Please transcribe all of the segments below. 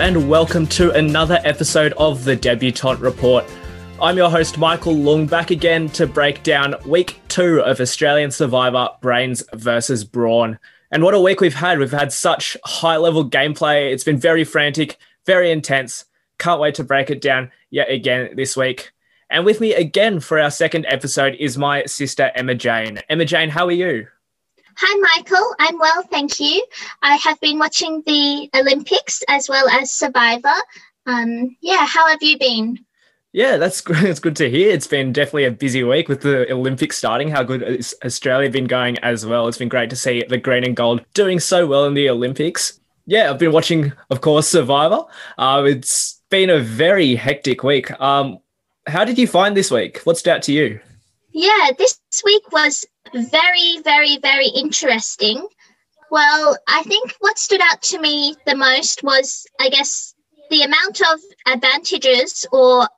and welcome to another episode of the Debutant Report. I'm your host, Michael Lung, back again to break down week two of Australian Survivor Brains versus Brawn. And what a week we've had! We've had such high level gameplay. It's been very frantic, very intense. Can't wait to break it down yet again this week. And with me again for our second episode is my sister, Emma Jane. Emma Jane, how are you? Hi, Michael. I'm well, thank you. I have been watching the Olympics as well as Survivor. Um, yeah, how have you been? Yeah, that's good. It's good to hear. It's been definitely a busy week with the Olympics starting. How good has Australia been going as well? It's been great to see the green and gold doing so well in the Olympics. Yeah, I've been watching, of course, Survivor. Uh, it's been a very hectic week. Um, how did you find this week? What stood out to you? Yeah, this week was very, very, very interesting. Well, I think what stood out to me the most was, I guess, the amount of advantages or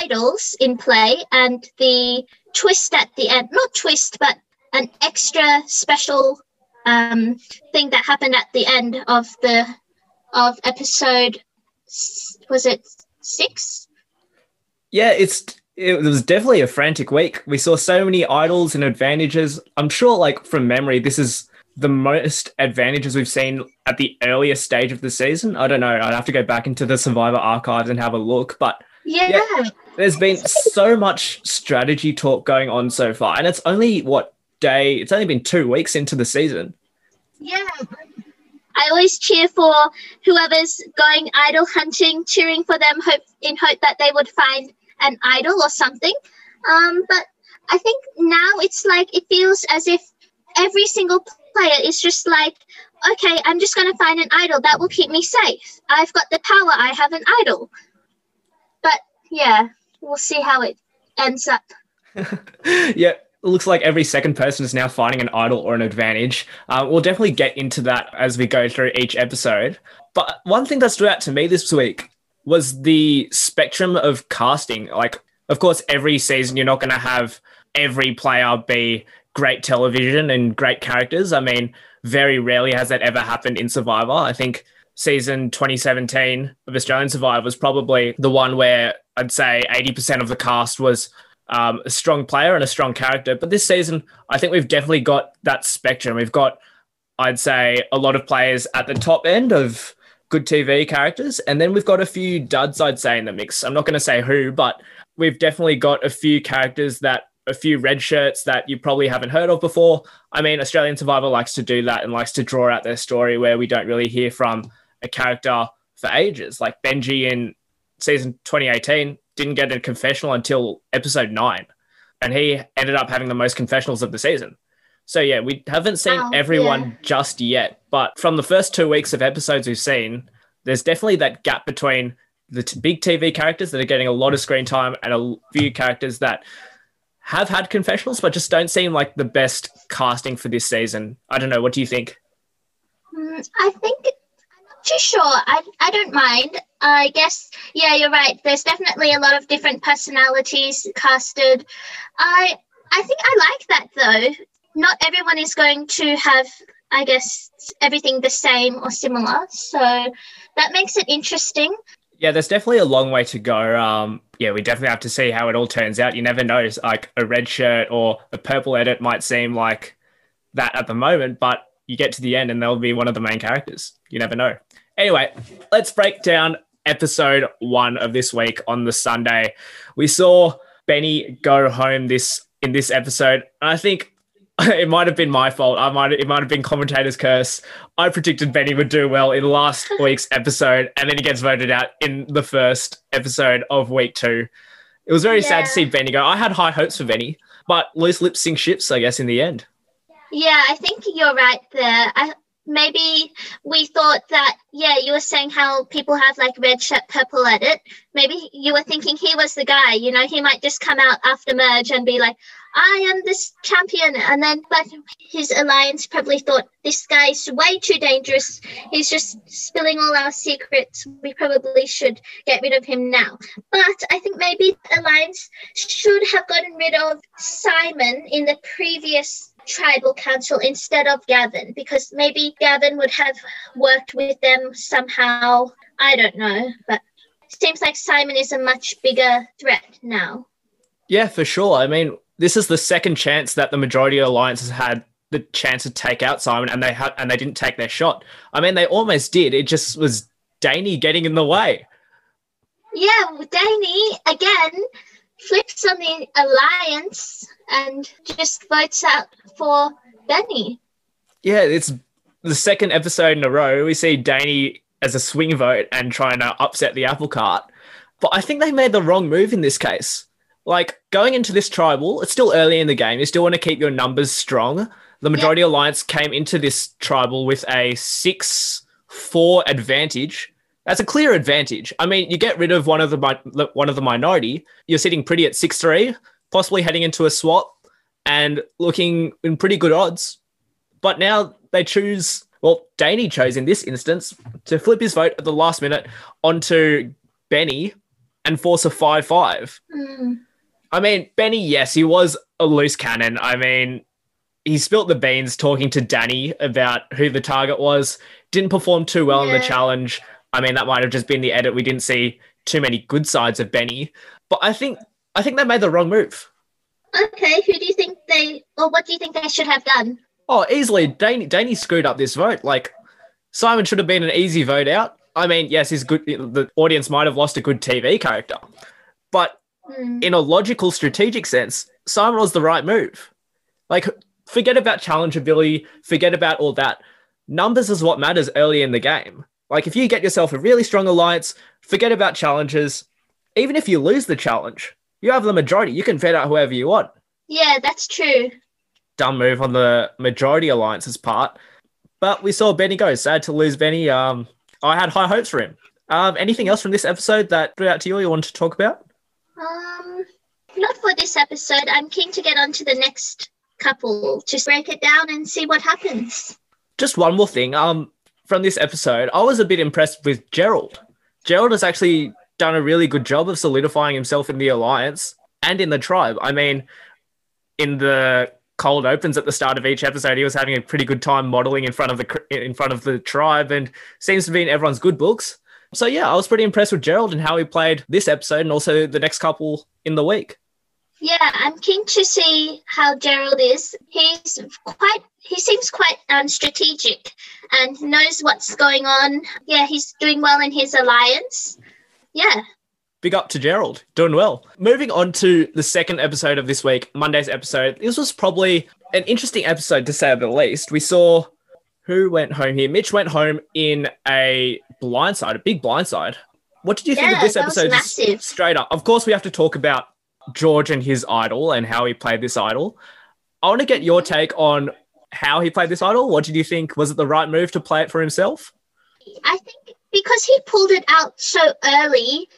idols in play and the twist at the end. Not twist, but an extra special um, thing that happened at the end of the of episode. Was it six? Yeah, it's it was definitely a frantic week. We saw so many idols and advantages. I'm sure, like from memory, this is the most advantages we've seen at the earliest stage of the season. I don't know. I'd have to go back into the Survivor archives and have a look. But yeah. yeah, there's been so much strategy talk going on so far, and it's only what day? It's only been two weeks into the season. Yeah. I always cheer for whoever's going idol hunting, cheering for them, hope in hope that they would find an idol or something. Um, but I think now it's like it feels as if every single player is just like, okay, I'm just going to find an idol that will keep me safe. I've got the power, I have an idol. But yeah, we'll see how it ends up. yeah, it looks like every second person is now finding an idol or an advantage. Uh, we'll definitely get into that as we go through each episode. But one thing that stood out to me this week was the spectrum of casting. Like, of course, every season you're not going to have every player be great television and great characters. I mean, very rarely has that ever happened in Survivor. I think season 2017 of Australian Survivor was probably the one where I'd say 80% of the cast was um, a strong player and a strong character. But this season, I think we've definitely got that spectrum. We've got, I'd say, a lot of players at the top end of good TV characters. And then we've got a few duds, I'd say, in the mix. I'm not going to say who, but we've definitely got a few characters that a few red shirts that you probably haven't heard of before. I mean, Australian Survivor likes to do that and likes to draw out their story where we don't really hear from a character for ages. Like Benji in season 2018 didn't get a confessional until episode nine, and he ended up having the most confessionals of the season. So yeah, we haven't seen oh, everyone yeah. just yet, but from the first two weeks of episodes we've seen, there's definitely that gap between the t- big TV characters that are getting a lot of screen time and a few characters that have had confessionals but just don't seem like the best casting for this season. I don't know. What do you think? Mm, I think I'm not too sure. I I don't mind. I guess yeah, you're right. There's definitely a lot of different personalities casted. I I think I like that though not everyone is going to have, I guess, everything the same or similar. So that makes it interesting. Yeah, there's definitely a long way to go. Um, yeah, we definitely have to see how it all turns out. You never know. Like a red shirt or a purple edit might seem like that at the moment, but you get to the end and they'll be one of the main characters. You never know. Anyway, let's break down episode one of this week on the Sunday. We saw Benny go home this in this episode. And I think it might have been my fault. I might it might have been commentator's curse. I predicted Benny would do well in last week's episode, and then he gets voted out in the first episode of week two. It was very yeah. sad to see Benny go. I had high hopes for Benny, but loose lips sink ships, I guess, in the end. Yeah, I think you're right there. I, maybe we thought that yeah you were saying how people have like red shirt purple edit maybe you were thinking he was the guy you know he might just come out after merge and be like I am this champion. And then, but his alliance probably thought this guy's way too dangerous. He's just spilling all our secrets. We probably should get rid of him now. But I think maybe alliance should have gotten rid of Simon in the previous tribal council instead of Gavin because maybe Gavin would have worked with them somehow I don't know, but seems like Simon is a much bigger threat now. Yeah, for sure. I mean, this is the second chance that the majority of Alliance has had the chance to take out Simon, and they had and they didn't take their shot. I mean, they almost did. It just was Danny getting in the way. Yeah, Danny again flips on the alliance and just votes out for Benny. Yeah, it's the second episode in a row we see Danny as a swing vote and trying to upset the apple cart. But I think they made the wrong move in this case. Like going into this tribal, it's still early in the game. You still want to keep your numbers strong. The majority yeah. alliance came into this tribal with a six four advantage. That's a clear advantage. I mean, you get rid of one of the one of the minority, you're sitting pretty at six three, possibly heading into a swap and looking in pretty good odds. But now they choose. Well, Danny chose in this instance to flip his vote at the last minute onto Benny and force a five five. Mm. I mean, Benny, yes, he was a loose cannon. I mean, he spilt the beans talking to Danny about who the target was. Didn't perform too well yeah. in the challenge. I mean, that might have just been the edit. We didn't see too many good sides of Benny, but I think I think they made the wrong move. Okay, who do you think they, or what do you think they should have done? Oh, easily, Danny. Danny screwed up this vote. Like Simon should have been an easy vote out. I mean, yes, he's good. The audience might have lost a good TV character, but mm. in a logical, strategic sense, Simon was the right move. Like forget about challenge ability, forget about all that. Numbers is what matters early in the game. Like if you get yourself a really strong alliance, forget about challenges. Even if you lose the challenge, you have the majority. You can vet out whoever you want. Yeah, that's true. Dumb move on the majority alliance's part. But we saw Benny go. Sad to lose Benny. Um, I had high hopes for him. Um, anything else from this episode that stood out to you you want to talk about? Um, not for this episode. I'm keen to get on to the next couple to break it down and see what happens. Just one more thing. Um, from this episode, I was a bit impressed with Gerald. Gerald has actually done a really good job of solidifying himself in the alliance and in the tribe. I mean, in the cold opens at the start of each episode, he was having a pretty good time modeling in front of the in front of the tribe, and seems to be in everyone's good books. So yeah, I was pretty impressed with Gerald and how he played this episode, and also the next couple in the week. Yeah, I'm keen to see how Gerald is. He's quite, he seems quite um, strategic and knows what's going on. Yeah, he's doing well in his alliance. Yeah. Big up to Gerald, doing well. Moving on to the second episode of this week, Monday's episode. This was probably an interesting episode to say the least. We saw who went home here. Mitch went home in a blindside, a big blindside. What did you yeah, think of this episode? Straight up. Of course, we have to talk about George and his idol and how he played this idol. I want to get your mm-hmm. take on how he played this idol. What did you think? Was it the right move to play it for himself? I think because he pulled it out so early,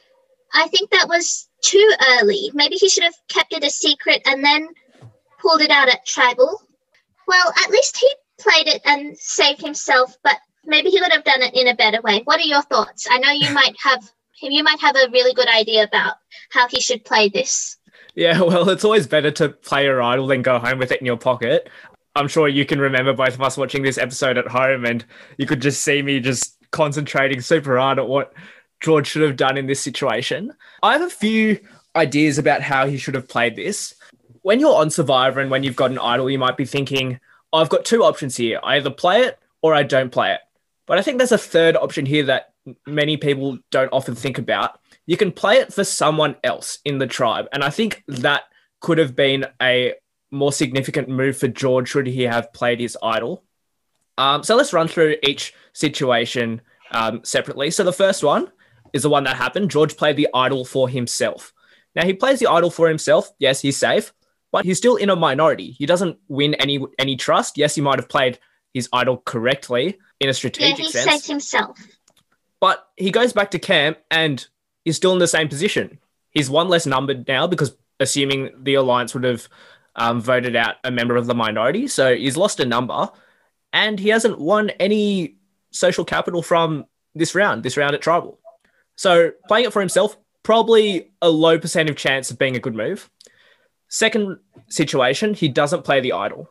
I think that was too early. Maybe he should have kept it a secret and then pulled it out at tribal. Well, at least he played it and saved himself, but maybe he would have done it in a better way. What are your thoughts? I know you might have you might have a really good idea about how he should play this. Yeah, well, it's always better to play your idol than go home with it in your pocket. I'm sure you can remember both of us watching this episode at home, and you could just see me just concentrating super hard at what George should have done in this situation. I have a few ideas about how he should have played this. When you're on Survivor and when you've got an idol, you might be thinking, oh, I've got two options here. I either play it or I don't play it. But I think there's a third option here that many people don't often think about you can play it for someone else in the tribe. And I think that could have been a more significant move for George should he have played his idol. Um, so let's run through each situation um, separately. So the first one is the one that happened. George played the idol for himself. Now he plays the idol for himself. Yes, he's safe, but he's still in a minority. He doesn't win any any trust. Yes, he might have played his idol correctly in a strategic yeah, he sense. himself. But he goes back to camp and is still in the same position. He's one less numbered now because assuming the alliance would have um, voted out a member of the minority. So he's lost a number and he hasn't won any social capital from this round, this round at tribal. So playing it for himself, probably a low percent of chance of being a good move. Second situation, he doesn't play the idol.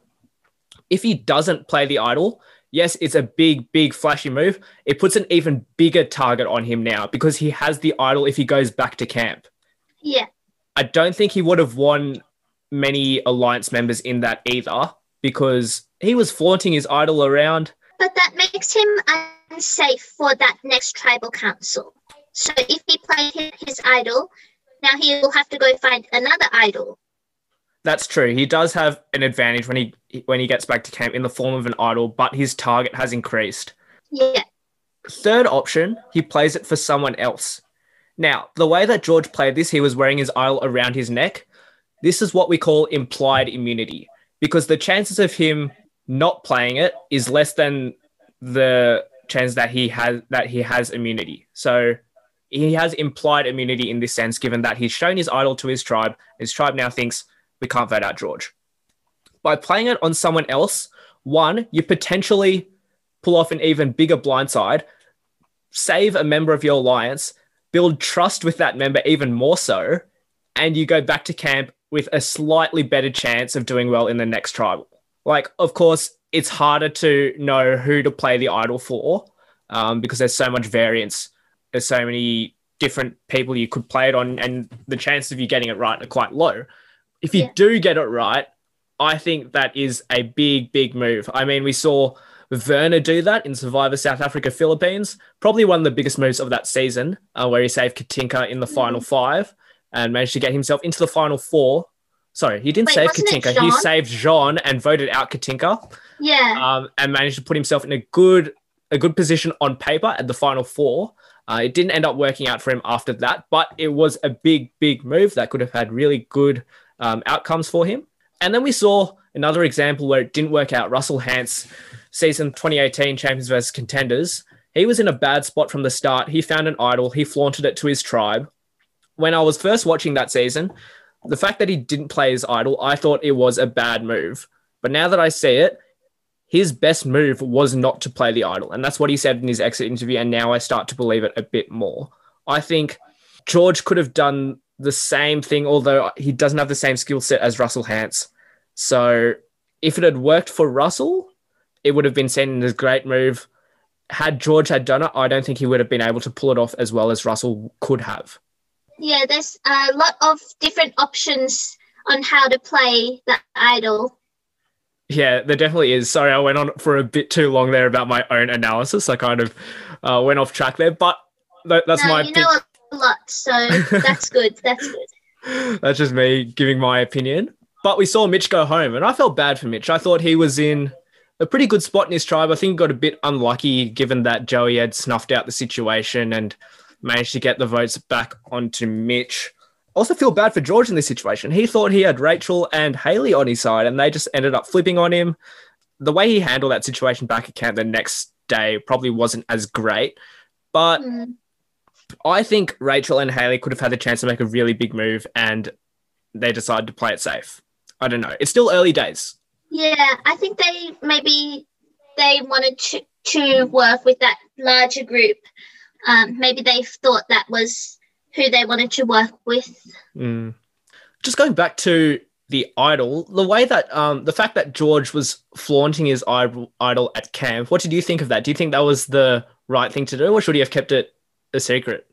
If he doesn't play the idol, yes, it's a big, big flashy move. It puts an even bigger target on him now because he has the idol if he goes back to camp. Yeah. I don't think he would have won many alliance members in that either because he was flaunting his idol around. But that makes him unsafe for that next tribal council. So if he played his idol, now he will have to go find another idol. That's true. He does have an advantage when he when he gets back to camp in the form of an idol, but his target has increased. Yeah. Third option, he plays it for someone else. Now, the way that George played this, he was wearing his idol around his neck. This is what we call implied immunity because the chances of him not playing it is less than the chance that he has that he has immunity. So he has implied immunity in this sense, given that he's shown his idol to his tribe. His tribe now thinks we can't vote out George. By playing it on someone else, one, you potentially pull off an even bigger blindside, save a member of your alliance, build trust with that member even more so, and you go back to camp with a slightly better chance of doing well in the next tribal. Like, of course, it's harder to know who to play the idol for um, because there's so much variance. There's so many different people you could play it on, and the chances of you getting it right are quite low. If you yeah. do get it right, I think that is a big, big move. I mean, we saw Werner do that in Survivor South Africa Philippines, probably one of the biggest moves of that season, uh, where he saved Katinka in the mm-hmm. final five and managed to get himself into the final four. Sorry, he didn't Wait, save Katinka. He saved Jean and voted out Katinka. Yeah. Um, and managed to put himself in a good a good position on paper at the final four. Uh, it didn't end up working out for him after that, but it was a big, big move that could have had really good um, outcomes for him. And then we saw another example where it didn't work out. Russell Hantz, season 2018 Champions versus Contenders. He was in a bad spot from the start. He found an idol. He flaunted it to his tribe when I was first watching that season, the fact that he didn't play his idol, I thought it was a bad move. But now that I see it, his best move was not to play the idol. And that's what he said in his exit interview. And now I start to believe it a bit more. I think George could have done the same thing, although he doesn't have the same skill set as Russell Hantz. So if it had worked for Russell, it would have been seen as a great move. Had George had done it, I don't think he would have been able to pull it off as well as Russell could have yeah, there's a lot of different options on how to play the idol. Yeah, there definitely is. Sorry, I went on for a bit too long there about my own analysis. I kind of uh, went off track there, but that, that's no, my. You know lot, so that's good. That's good. That's just me giving my opinion. But we saw Mitch go home, and I felt bad for Mitch. I thought he was in a pretty good spot in his tribe. I think he got a bit unlucky given that Joey had snuffed out the situation and managed to get the votes back onto Mitch. Also, feel bad for George in this situation. He thought he had Rachel and Hayley on his side, and they just ended up flipping on him. The way he handled that situation back at camp the next day probably wasn't as great, but mm. I think Rachel and Hayley could have had the chance to make a really big move, and they decided to play it safe. I don't know. It's still early days. Yeah, I think they maybe they wanted to to work with that larger group um, maybe they thought that was who they wanted to work with. Mm. Just going back to the idol, the way that um, the fact that George was flaunting his idol, idol at camp, what did you think of that? Do you think that was the right thing to do, or should he have kept it a secret?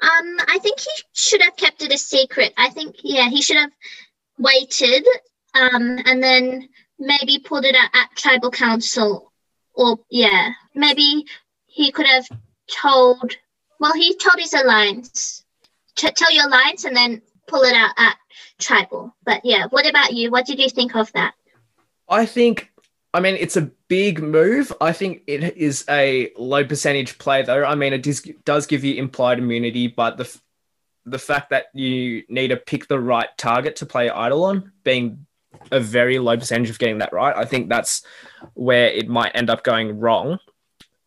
Um, I think he should have kept it a secret. I think, yeah, he should have waited um, and then maybe pulled it out at tribal council. Or, yeah, maybe he could have told, well, he told his alliance, to tell your alliance and then pull it out at tribal. But yeah, what about you? What did you think of that? I think, I mean, it's a big move. I think it is a low percentage play, though. I mean, it does, give you implied immunity, but the the fact that you need to pick the right target to play idol on, being a very low percentage of getting that right, I think that's where it might end up going wrong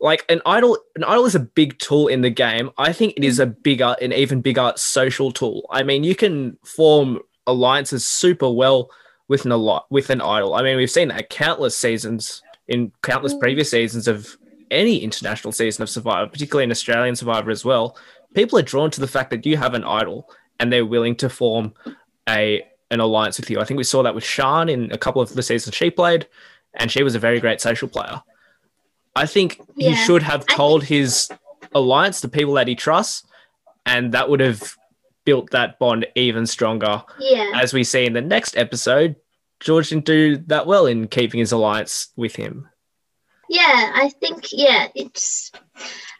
like an idol an idol is a big tool in the game i think it is a bigger an even bigger social tool i mean you can form alliances super well with an lot with an idol. I mean we've seen that countless seasons in countless mm. previous seasons of any international season of survivor particularly an australian survivor as well people are drawn to the fact that you have an idol and they're willing to form a an alliance with you. I think we saw that with Shan in a couple of the seasons she played and she was a very great social player. I think he should have told his alliance, the people that he trusts, and that would have built that bond even stronger. Yeah. As we see in the next episode, George didn't do that well in keeping his alliance with him. Yeah, I think yeah, it's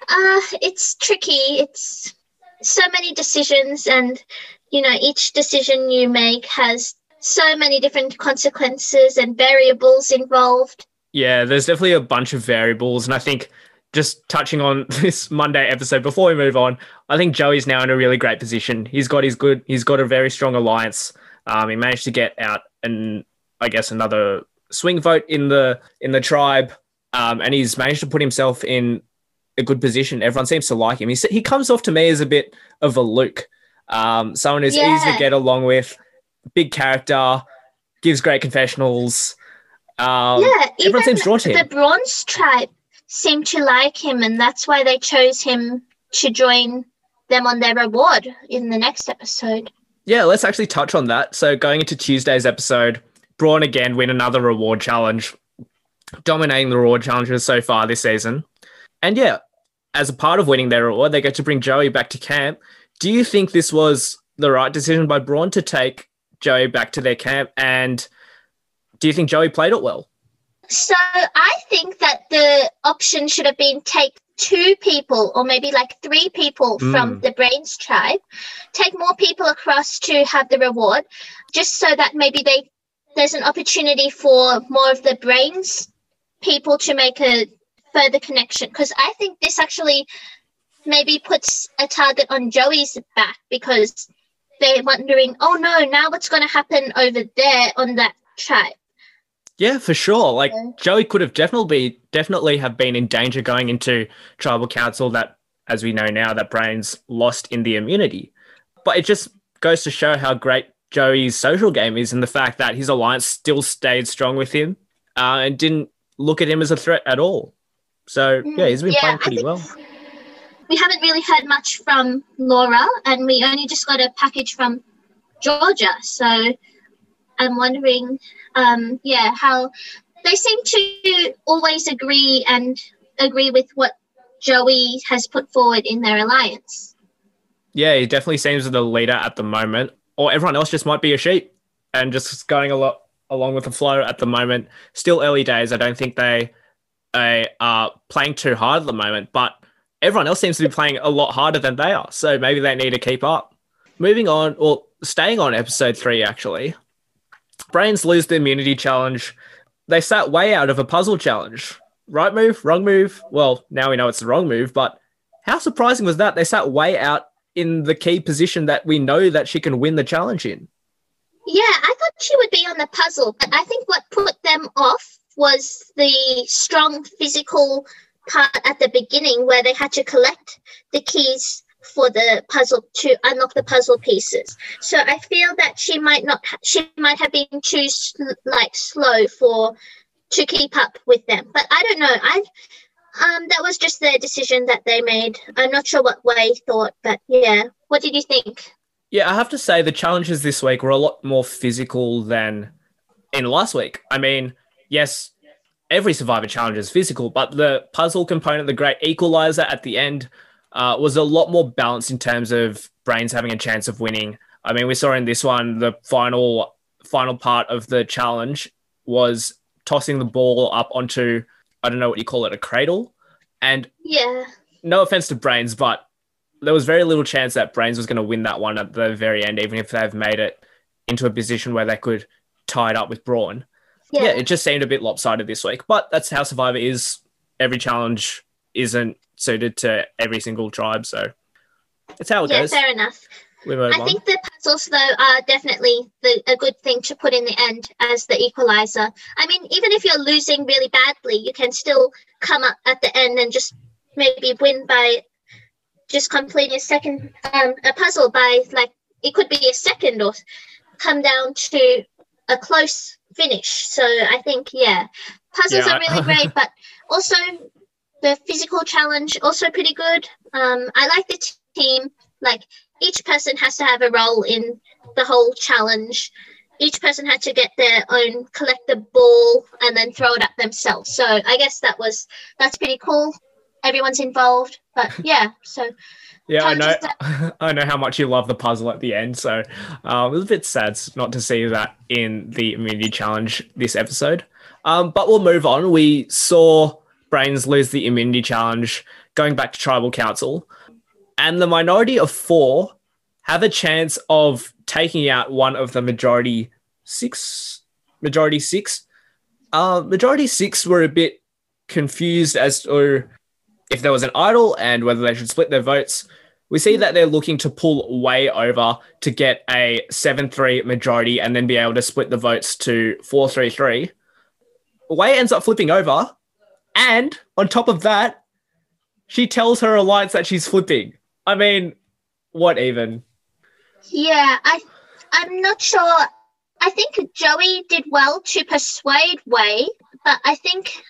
uh it's tricky. It's so many decisions and you know, each decision you make has so many different consequences and variables involved. Yeah, there's definitely a bunch of variables, and I think just touching on this Monday episode before we move on, I think Joey's now in a really great position. He's got his good, he's got a very strong alliance. Um, he managed to get out and I guess another swing vote in the in the tribe, um, and he's managed to put himself in a good position. Everyone seems to like him. He he comes off to me as a bit of a Luke, um, someone who's easy to get along with, big character, gives great confessionals. Um, yeah, everyone seems drawn to him. the. Bronze tribe seemed to like him and that's why they chose him to join them on their reward in the next episode. Yeah, let's actually touch on that. So going into Tuesday's episode, Brawn again win another reward challenge, dominating the reward challenges so far this season. And yeah, as a part of winning their reward, they get to bring Joey back to camp. Do you think this was the right decision by Brawn to take Joey back to their camp? And do you think Joey played it well? So I think that the option should have been take two people or maybe like three people from Mm. the brains tribe, take more people across to have the reward, just so that maybe they there's an opportunity for more of the brains people to make a further connection. Because I think this actually maybe puts a target on Joey's back because they're wondering, oh no, now what's going to happen over there on that tribe? Yeah, for sure. Like Yeah. Joey could have definitely be definitely have been in danger going into tribal council that as we know now that Brains lost in the immunity. But it just goes to show how great Joey's social game is and the fact that his alliance still stayed strong with him uh, and didn't look at him as a threat at all. So yeah, he's been Yeah, playing pretty well. we haven't really heard much from Laura, and we only just got a package from Georgia. So I'm wondering, um, yeah, how they seem to always agree and agree with what Joey has put forward in their alliance. Yeah, he definitely seems the leader at the moment, or everyone else just might be a sheep and just going a lot along with the flow at the moment. Still early days. I don't think they, they are playing too hard at the moment, but everyone else seems to be playing a lot harder than they are. So maybe they need to keep up. Moving on, or staying on episode three, actually. Brains lose the immunity challenge. They sat way out of a puzzle challenge. Right move, wrong move. Well, now we know it's the wrong move, but how surprising was that? They sat way out in the key position that we know that she can win the challenge in. Yeah, I thought she would be on the puzzle, but I think what put them off was the strong physical part at the beginning where they had to collect the keys for the puzzle to unlock the puzzle pieces. So I feel that she might not she might have been too like slow for to keep up with them. But I don't know. I um that was just their decision that they made. I'm not sure what Wei thought, but yeah. What did you think? Yeah, I have to say the challenges this week were a lot more physical than in last week. I mean, yes, every Survivor challenge is physical, but the puzzle component, the great equalizer at the end, uh, was a lot more balanced in terms of brains having a chance of winning. I mean, we saw in this one the final final part of the challenge was tossing the ball up onto I don't know what you call it, a cradle, and Yeah. no offense to Brains, but there was very little chance that Brains was going to win that one at the very end, even if they've made it into a position where they could tie it up with Brawn. Yeah. Yeah. it just seemed a bit lopsided this week, but that's how Survivor is. Every challenge isn't suited to every single tribe, so it's how it yeah, goes. fair enough. I on. think the puzzles, though, are definitely the, a good thing to put in the end as the equalizer. I mean, even if you're losing really badly, you can still come up at the end and just maybe win by just completing a second um, a puzzle by like it could be a second or come down to a close finish. So I think yeah, puzzles Yeah. are really great, but also the physical challenge also pretty good. Um, I like the team like each person has to have a role in the whole challenge each person had to get their own collect the ball and then throw it at themselves. So I guess that was that's pretty cool. Everyone's involved, but yeah. So Yeah, I know. I know how much you love the puzzle at the end, so um, it was a bit sad not to see that in the immunity challenge this episode. Um, but we'll move on. We saw Brains lose the immunity challenge, going back to tribal council, and the minority of four have a chance of taking out one of the majority six. Majority six. Uh, majority six were a bit confused as to if there was an idol and whether they should split their votes. We see that they're looking to pull way over to get a 7 3 majority and then be able to split the votes to 4 3 3. Way ends up flipping over. And on top of that, she tells her alliance that she's flipping. I mean, what even? yeah, I I'm not sure. I think Joey did well to persuade Wei, but I think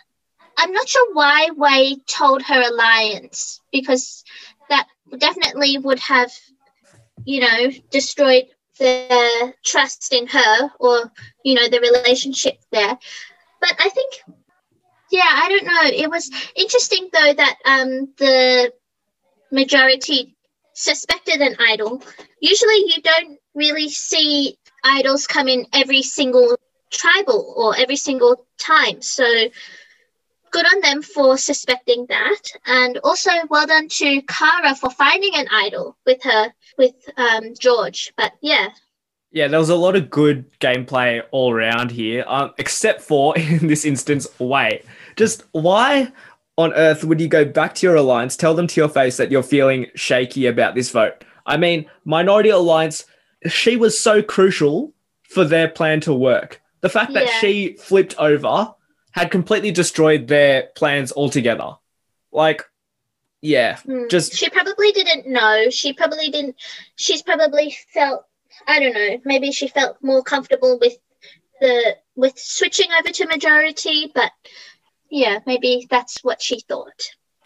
I'm not sure why Wei told her alliance because that definitely would have, you know, destroyed the trust in her or you know the relationship there. But I think, yeah, I don't know. It was interesting though that um the majority suspected an idol. Usually, you don't really see idols come in every single tribal or every single time. So good on them for suspecting that, and also well done to Kara for finding an idol with her with um, George. But yeah, Yeah, there was a lot of good gameplay all around here, um, except for in this instance, wait. Just why on earth would you go back to your alliance, tell them to your face that you're feeling shaky about this vote? I mean, Minority Alliance, she was so crucial for their plan to work. The fact that Yeah. she flipped over had completely destroyed their plans altogether. Like, yeah, Hmm. just she probably didn't know. She probably didn't. She's probably felt. I don't know. Maybe she felt more comfortable with the with switching over to majority, but yeah, maybe that's what she thought.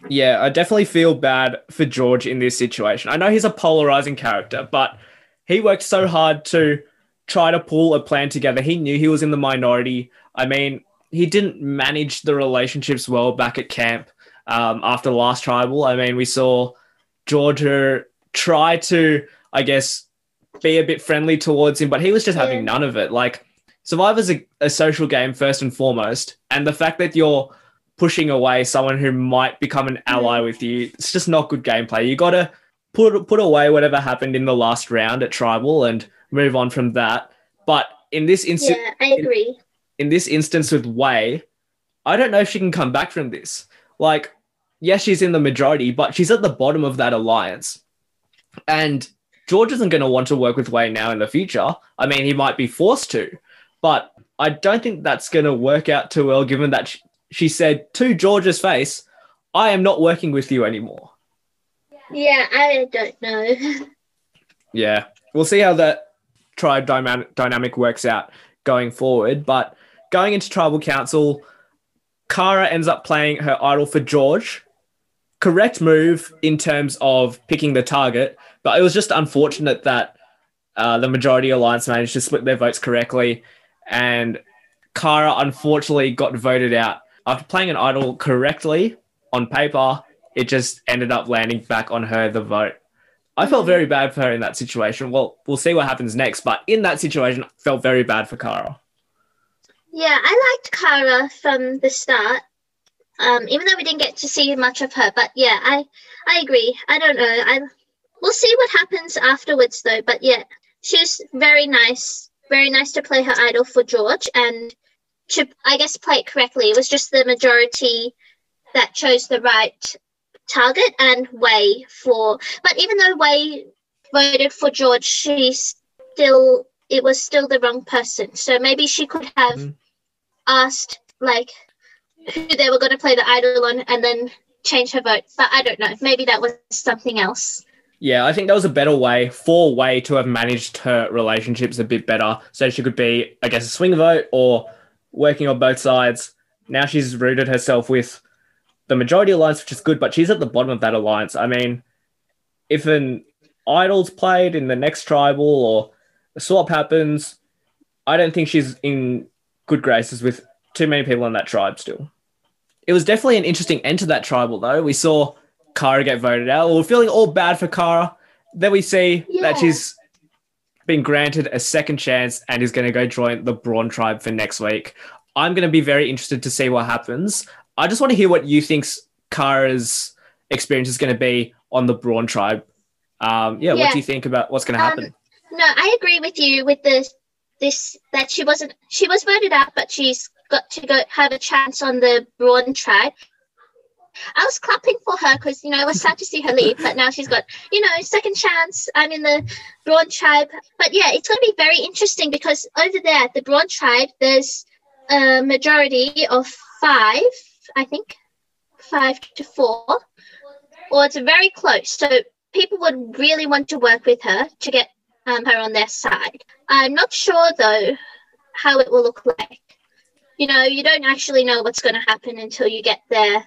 Yeah, I definitely feel bad for George in this situation. I know he's a polarizing character, but he worked so hard to try to pull a plan together. He knew he was in the minority. I mean, he didn't manage the relationships well back at camp um, after the last tribal. I mean, we saw George uh, try to, I guess, be a bit friendly towards him, but he was just having Yeah. none of it. Like, Survivor's a, a social game first and foremost, and the fact that you're pushing away someone who might become an ally mm. with you, it's just not good gameplay. You got to put put away whatever happened in the last round at tribal and move on from that. But in this instance, Yeah, I agree. in this instance with Way, I don't know if she can come back from this. Like, yes, she's in the majority, but she's at the bottom of that alliance. And George isn't going to want to work with Way now in the future. I mean, he might be forced to, but I don't think that's going to work out too well, given that she, she said to George's face, I am not working with you anymore. Yeah, I don't know. Yeah, we'll see how that tribe dynamic works out going forward. But going into tribal council, Kara ends up playing her idol for George. Correct move in terms of picking the target, but it was just unfortunate that uh, the majority alliance managed to split their votes correctly, and Kara unfortunately got voted out after playing an idol correctly on paper. It just ended up landing back on her the vote. I felt very bad for her in that situation. Well, we'll see what happens next, but in that situation, I felt very bad for Kara. Yeah, I liked Kara from the start. Um, even though we didn't get to see much of her, but yeah, I I agree. I don't know. I we'll see what happens afterwards though. But yeah, she was very nice. Very nice to play her idol for George and to I guess play it correctly. It was just the majority that chose the right target and Way for but even though Way voted for George, she still it was still the wrong person. So maybe she could have Mhm. asked like who they were going to play the idol on and then change her vote. But I don't know. Maybe that was something else. Yeah, I think that was a better way for Way to have managed her relationships a bit better. So she could be, I guess, a swing vote or working on both sides. Now she's rooted herself with the majority alliance, which is good, but she's at the bottom of that alliance. I mean, if an idol's played in the next tribal or a swap happens, I don't think she's in good graces with too many people in that tribe still. It was definitely an interesting end to that tribal, though. We saw Kara get voted out. We we're feeling all bad for Kara. Then we see Yeah. that she's been granted a second chance and is going to go join the Brawn tribe for next week. I'm going to be very interested to see what happens. I just want to hear what you think Kara's experience is going to be on the Brawn tribe. Um, yeah, what do you think about what's going to Um, happen? No, I agree with you with this this that she wasn't she was voted out, but she's got to go have a chance on the Brawn tribe. I was clapping for her because you know it was sad to see her leave, but now she's got you know second chance. I'm in the Brawn tribe, but yeah, it's going to be very interesting because over there the Brawn tribe, there's a majority of five, I think, five to four, or it's very close. So people would really want to work with her to get um, her on their side. I'm not sure though how it will look like. You know, you don't actually know what's going to happen until you get there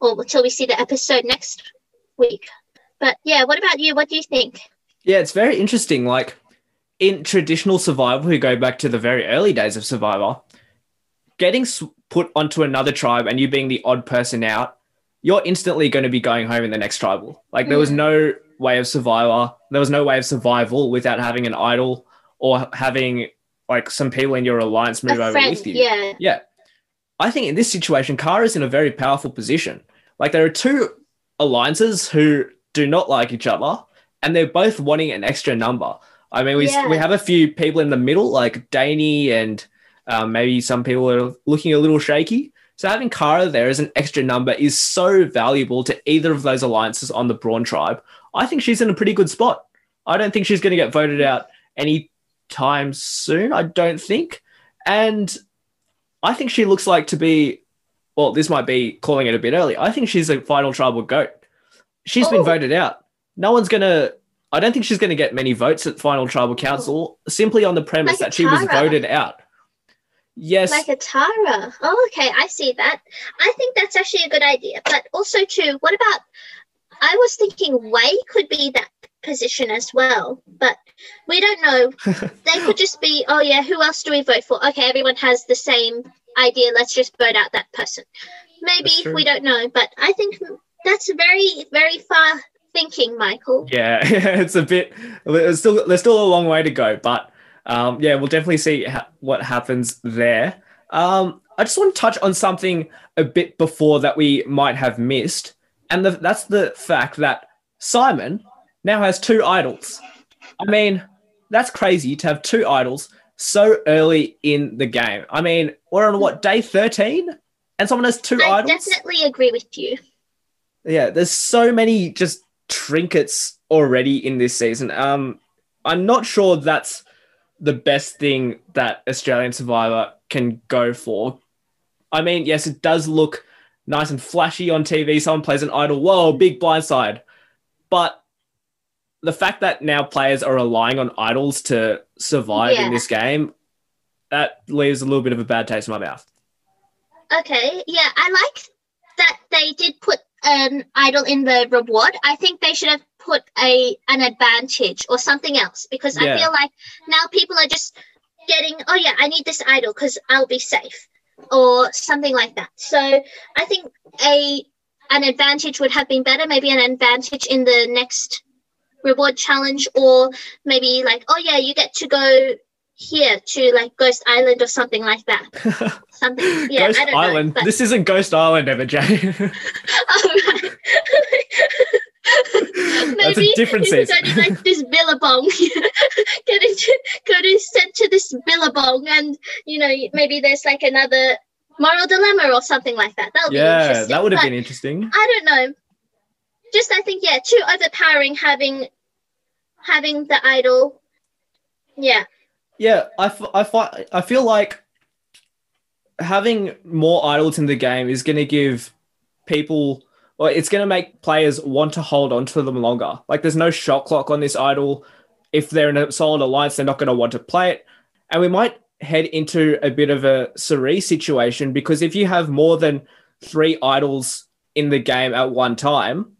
or until we see the episode next week. But yeah, what about you? What do you think? Yeah, it's very interesting. Like in traditional Survivor, we go back to the very early days of Survivor, getting put onto another tribe and you being the odd person out, you're instantly going to be going home in the next tribal. Like there was Mm. no way of Survivor, there was no way of survival without having an idol or having like some people in your alliance move a over friend, with you. yeah. Yeah. I think in this situation, Kara's in a very powerful position. Like there are two alliances who do not like each other, and they're both wanting an extra number. I mean, we, Yeah. we have a few people in the middle, like Danny and um, maybe some people are looking a little shaky. So having Kara there as an extra number is so valuable to either of those alliances on the Brawn tribe. I think she's in a pretty good spot. I don't think she's going to get voted out any time soon. I don't think. And I think she looks like to be, well, this might be calling it a bit early. I think she's a final tribal goat. She's been Oh. voted out. No one's going to, I don't think she's going to get many votes at final tribal council simply on the premise Like that she was voted out. Yes. Like a Tara. Oh, okay, I see that. I think that's actually a good idea. But also, too, what about? I was thinking Way could be that position as well, but we don't know. they could just be, oh yeah, who else do we vote for? Okay, everyone has the same idea. Let's just vote out that person. Maybe we don't know, but I think that's very, very far thinking, Michael. Yeah, it's a bit. There's still there's still a long way to go, but um, yeah, we'll definitely see ha- what happens there. Um, I just want to touch on something a bit before that we might have missed, and the, that's the fact that Simon now has two idols. I mean, that's crazy to have two idols so early in the game. I mean, we're on what day thirteen, and someone has two I idols. definitely agree with you. Yeah, there's so many just trinkets already in this season. Um, I'm not sure that's the best thing that Australian Survivor can go for. I mean, yes, it does look nice and flashy on TV. Someone plays an idol, whoa, big blindside. But the fact that now players are relying on idols to survive Yeah. in this game, that leaves a little bit of a bad taste in my mouth. Okay, yeah, I like that they did put an idol in the reward. I think they should have put a an advantage or something else because Yeah. I feel like now people are just getting, oh yeah, I need this idol because I'll be safe or something like that. So I think a an advantage would have been better. Maybe an advantage in the next reward challenge, or maybe like, oh yeah, you get to go here to like Ghost Island or something like that. Something, yeah, Ghost I don't Island. know. But, This isn't Ghost Island, ever, Jay. oh, right. That's a different season. go to like this billabong, get into, go to sent to this billabong, and you know maybe there's like another moral dilemma or something like that. That would be yeah, interesting. that would have been interesting. I don't know. Just I think yeah, too overpowering having having the idol. Yeah, Yeah, I, f- I, fi- I feel like having more idols in the game is going to give people, well, it's going to make players want to hold on to them longer. Like, there's no shot clock on this idol. If they're in a solid alliance, they're not going to want to play it. And we might head into a bit of a Cirie situation because if you have more than three idols in the game at one time,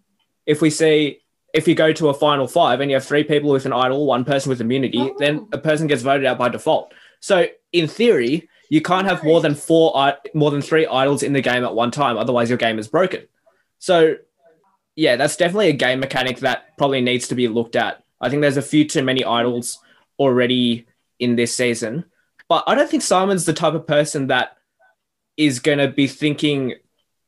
if we see if you go to a final five and you have three people with an idol, one person with immunity, Oh. then a person gets voted out by default. So in theory, you can't have more than four, more than three idols in the game at one time. Otherwise, your game is broken. So yeah, that's definitely a game mechanic that probably needs to be looked at. I think there's a few too many idols already in this season, but I don't think Simon's the type of person that is going to be thinking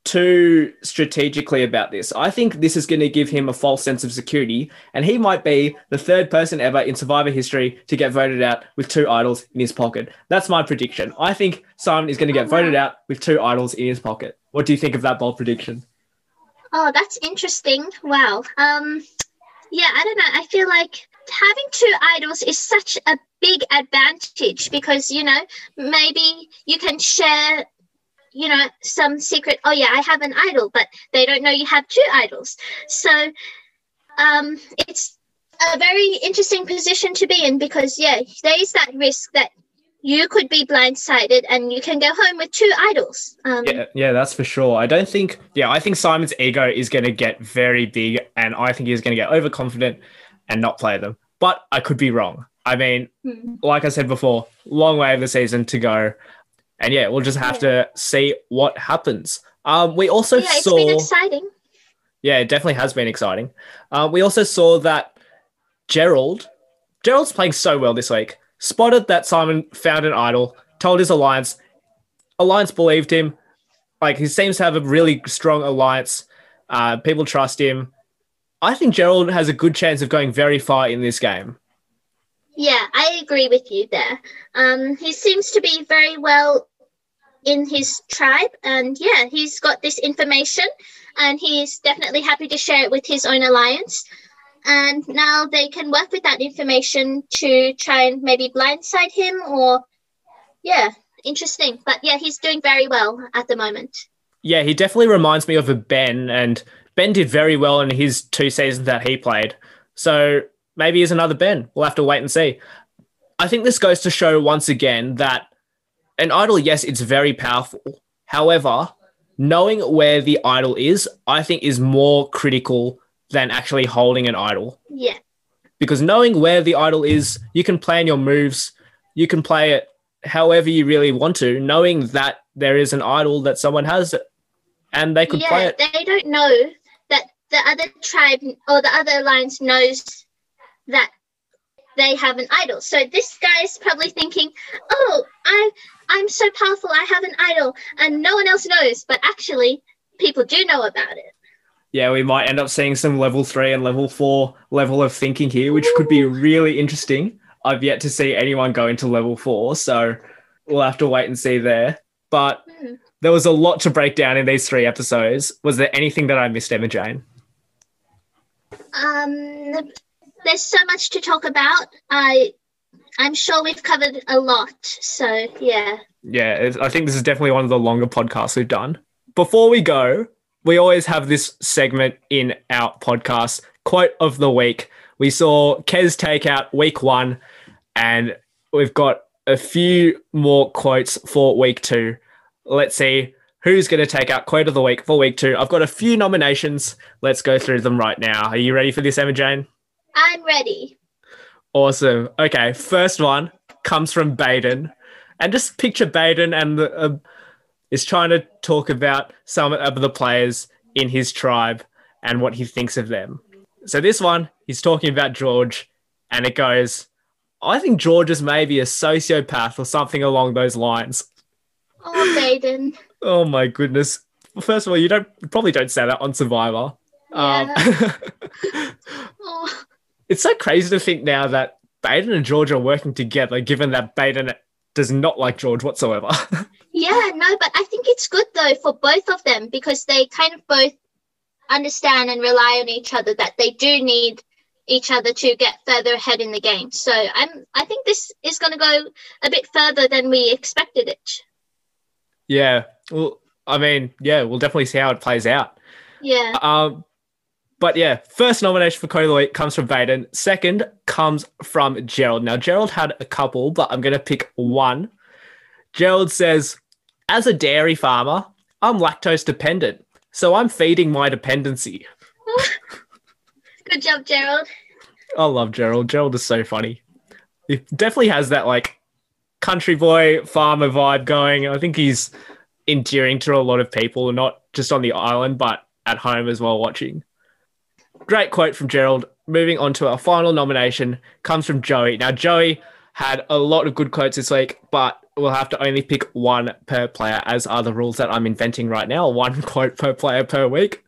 too strategically about this. I think this is going to give him a false sense of security, and he might be the third person ever in Survivor history to get voted out with two idols in his pocket. That's my prediction. I think Simon is going to get voted out with two idols in his pocket. What do you think of that bold prediction? Oh, that's interesting. Wow. Um, yeah, I don't know. I feel like having two idols is such a big advantage because you know maybe you can share you know some secret oh yeah i have an idol but they don't know you have two idols so um it's a very interesting position to be in because yeah there is that risk that you could be blindsided and you can go home with two idols um Yeah, yeah, that's for sure. I don't think, yeah, I think Simon's ego is going to get very big, and I think he's going to get overconfident and not play them. But I could be wrong. I mean, hmm. like I said before, long way of the season to go, and yeah, we'll just have to see what happens. Um, we also yeah it's saw, been exciting yeah, it definitely has been exciting. Uh, we also saw that Gerald, Gerald's playing so well this week. Spotted that Simon found an idol, told his alliance. Alliance believed him. Like he seems to have a really strong alliance. Uh, people trust him. I think Gerald has a good chance of going very far in this game. Yeah, I agree with you there. Um, he seems to be very well in his tribe, and yeah, he's got this information, and he's definitely happy to share it with his own alliance. And now they can work with that information to try and maybe blindside him, or yeah, interesting. But yeah, he's doing very well at the moment. Yeah, he definitely reminds me of a Ben, and Ben did very well in his two seasons that he played. So maybe he's another Ben. We'll have to wait and see. I think this goes to show once again that an idol, yes, it's very powerful. However, knowing where the idol is, I think, is more critical than actually holding an idol. Yeah, Because knowing where the idol is, you can plan your moves, you can play it however you really want to, knowing that there is an idol that someone has and they could play it. they don't know that the other tribe or the other alliance knows that they have an idol. So this guy is probably thinking, "Oh, I I'm so powerful. I have an idol, and no one else knows." But actually, people do know about it. Yeah, we might end up seeing some level three and level four level of thinking here, which could be really interesting. I've yet to see anyone go into level four, so we'll have to wait and see there. But Hmm. there was a lot to break down in these three episodes. Was there anything that I missed, Emma Jane? Um, there's so much to talk about. I I'm sure we've covered a lot. So yeah. Yeah, I think this is definitely one of the longer podcasts we've done. Before we go, we always have this segment in our podcast, quote of the week. We saw Kez take out week one, and we've got a few more quotes for week two. Let's see who's going to take out quote of the week for week two. I've got a few nominations. Let's go through them right now. Are you ready for this, Emma Jane? I'm ready. Awesome. Okay, first one comes from Baden, and just picture Baden and the, uh, is trying to talk about some of the players in his tribe and what he thinks of them. So this one, he's talking about George, and it goes, "I think George is maybe a sociopath or something along those lines." Oh, Baden. Oh my goodness! First of all, you don't you probably don't say that on Survivor. Um, Oh, it's so crazy to think now that Baden and George are working together, given that Baden does not like George whatsoever. yeah, no, but I think it's good though for both of them because they kind of both understand and rely on each other that they do need each other to get further ahead in the game. So I'm I think this is going to go a bit further than we expected it. yeah. Well, I mean, yeah, we'll definitely see how it plays out. Yeah. Um, but yeah, first nomination for the Week comes from Baden. Second comes from Gerald. Now, Gerald had a couple, but I'm going to pick one. Gerald says, As a dairy farmer, I'm lactose dependent, so I'm feeding my dependency. Good job, Gerald. I love Gerald. Gerald is so funny. He definitely has that like country boy farmer vibe going. I think he's endearing to a lot of people, not just on the island, but at home as well watching. Great quote from Gerald. Moving on to our final nomination comes from Joey. Now, Joey had a lot of good quotes this week, but we'll have to only pick one per player, as are the rules that I'm inventing right now. One quote per player per week.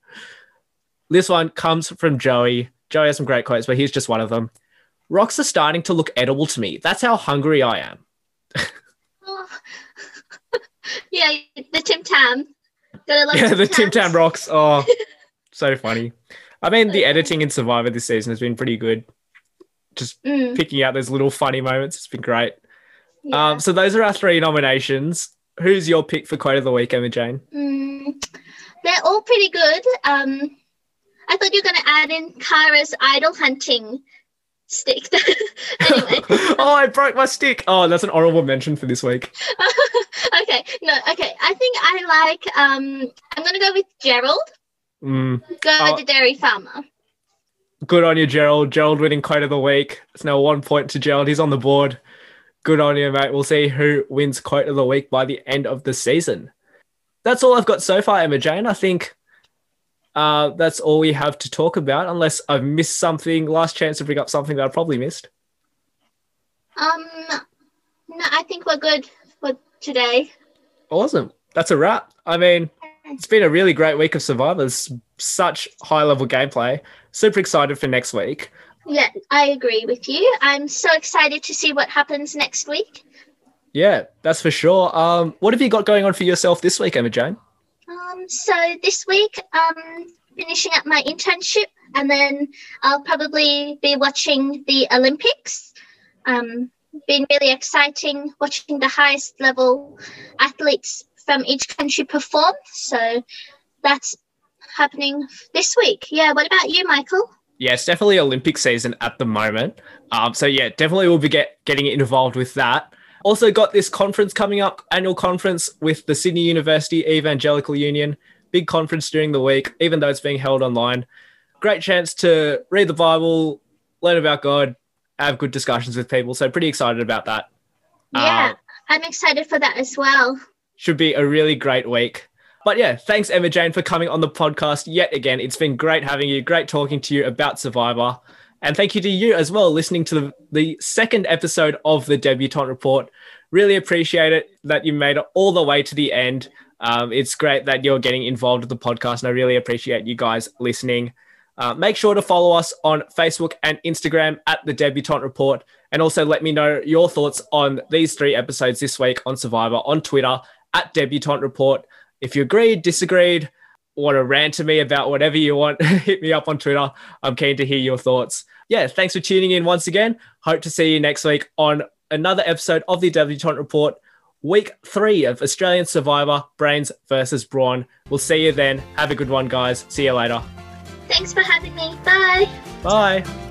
This one comes from Joey. Joey has some great quotes, but here's just one of them. Rocks are starting to look edible to me. That's how hungry I am. Oh. yeah, the Tim Tam. Gotta love Yeah, Tim the Tim Tam rocks. Oh, so funny. I mean, the editing in Survivor this season has been pretty good. Just Mm, picking out those little funny moments. It's been great. yeah. Um, so those are our three nominations. Who's your pick for quote of the week, Emma Jane? Mm, they're all pretty good. Um, I thought you were going to add in Kara's idol hunting stick. anyway, oh, I broke my stick. Oh, that's an honorable mention for this week. okay, no, okay. I think I like. Um, I'm going to go with Gerald. Mm, Go with the dairy farmer. good on you, Gerald. Gerald winning quote of the week. It's now one point to Gerald. He's on the board. Good on you, mate. We'll see who wins quote of the week by the end of the season. That's all I've got so far, Emma Jane. I think uh, that's all we have to talk about, unless I've missed something. Last chance to bring up something that I probably missed. Um, no, I think we're good for today. Awesome. That's a wrap. I mean, it's been a really great week of Survivors. Such high level gameplay. Super excited for next week. Yeah, I agree with you. I'm so excited to see what happens next week. Yeah, that's for sure. Um, what have you got going on for yourself this week, Emma Jane? Um, so this week, um, finishing up my internship, and then I'll probably be watching the Olympics. Um, been really exciting watching the highest level athletes from each country perform. So that's happening this week. Yeah. What about you, Michael? Yeah, it's definitely Olympic season at the moment. Um, so yeah, definitely we'll be get, getting involved with that. Also got this conference coming up, annual conference with the Sydney University Evangelical Union. Big conference during the week, even though it's being held online. Great chance to read the Bible, learn about God, have good discussions with people. So pretty excited about that. Yeah, Uh, I'm excited for that as well. Should be a really great week. But yeah, thanks Emma Jane for coming on the podcast yet again. It's been great having you, great talking to you about Survivor. And thank you to you as well, listening to the, the second episode of the Debutant Report. Really appreciate it that you made it all the way to the end. Um, it's great that you're getting involved with the podcast, and I really appreciate you guys listening. Uh, make sure to follow us on Facebook and Instagram at the Debutant Report, and also let me know your thoughts on these three episodes this week on Survivor on Twitter at Debutant Report. If you agreed, disagreed, want to rant to me about whatever you want, hit me up on Twitter. I'm keen to hear your thoughts. Yeah, thanks for tuning in once again. Hope to see you next week on another episode of the Debutant Report, week three of Australian Survivor Brains versus Brawn. We'll see you then. Have a good one, guys. See you later. Thanks for having me. Bye. Bye.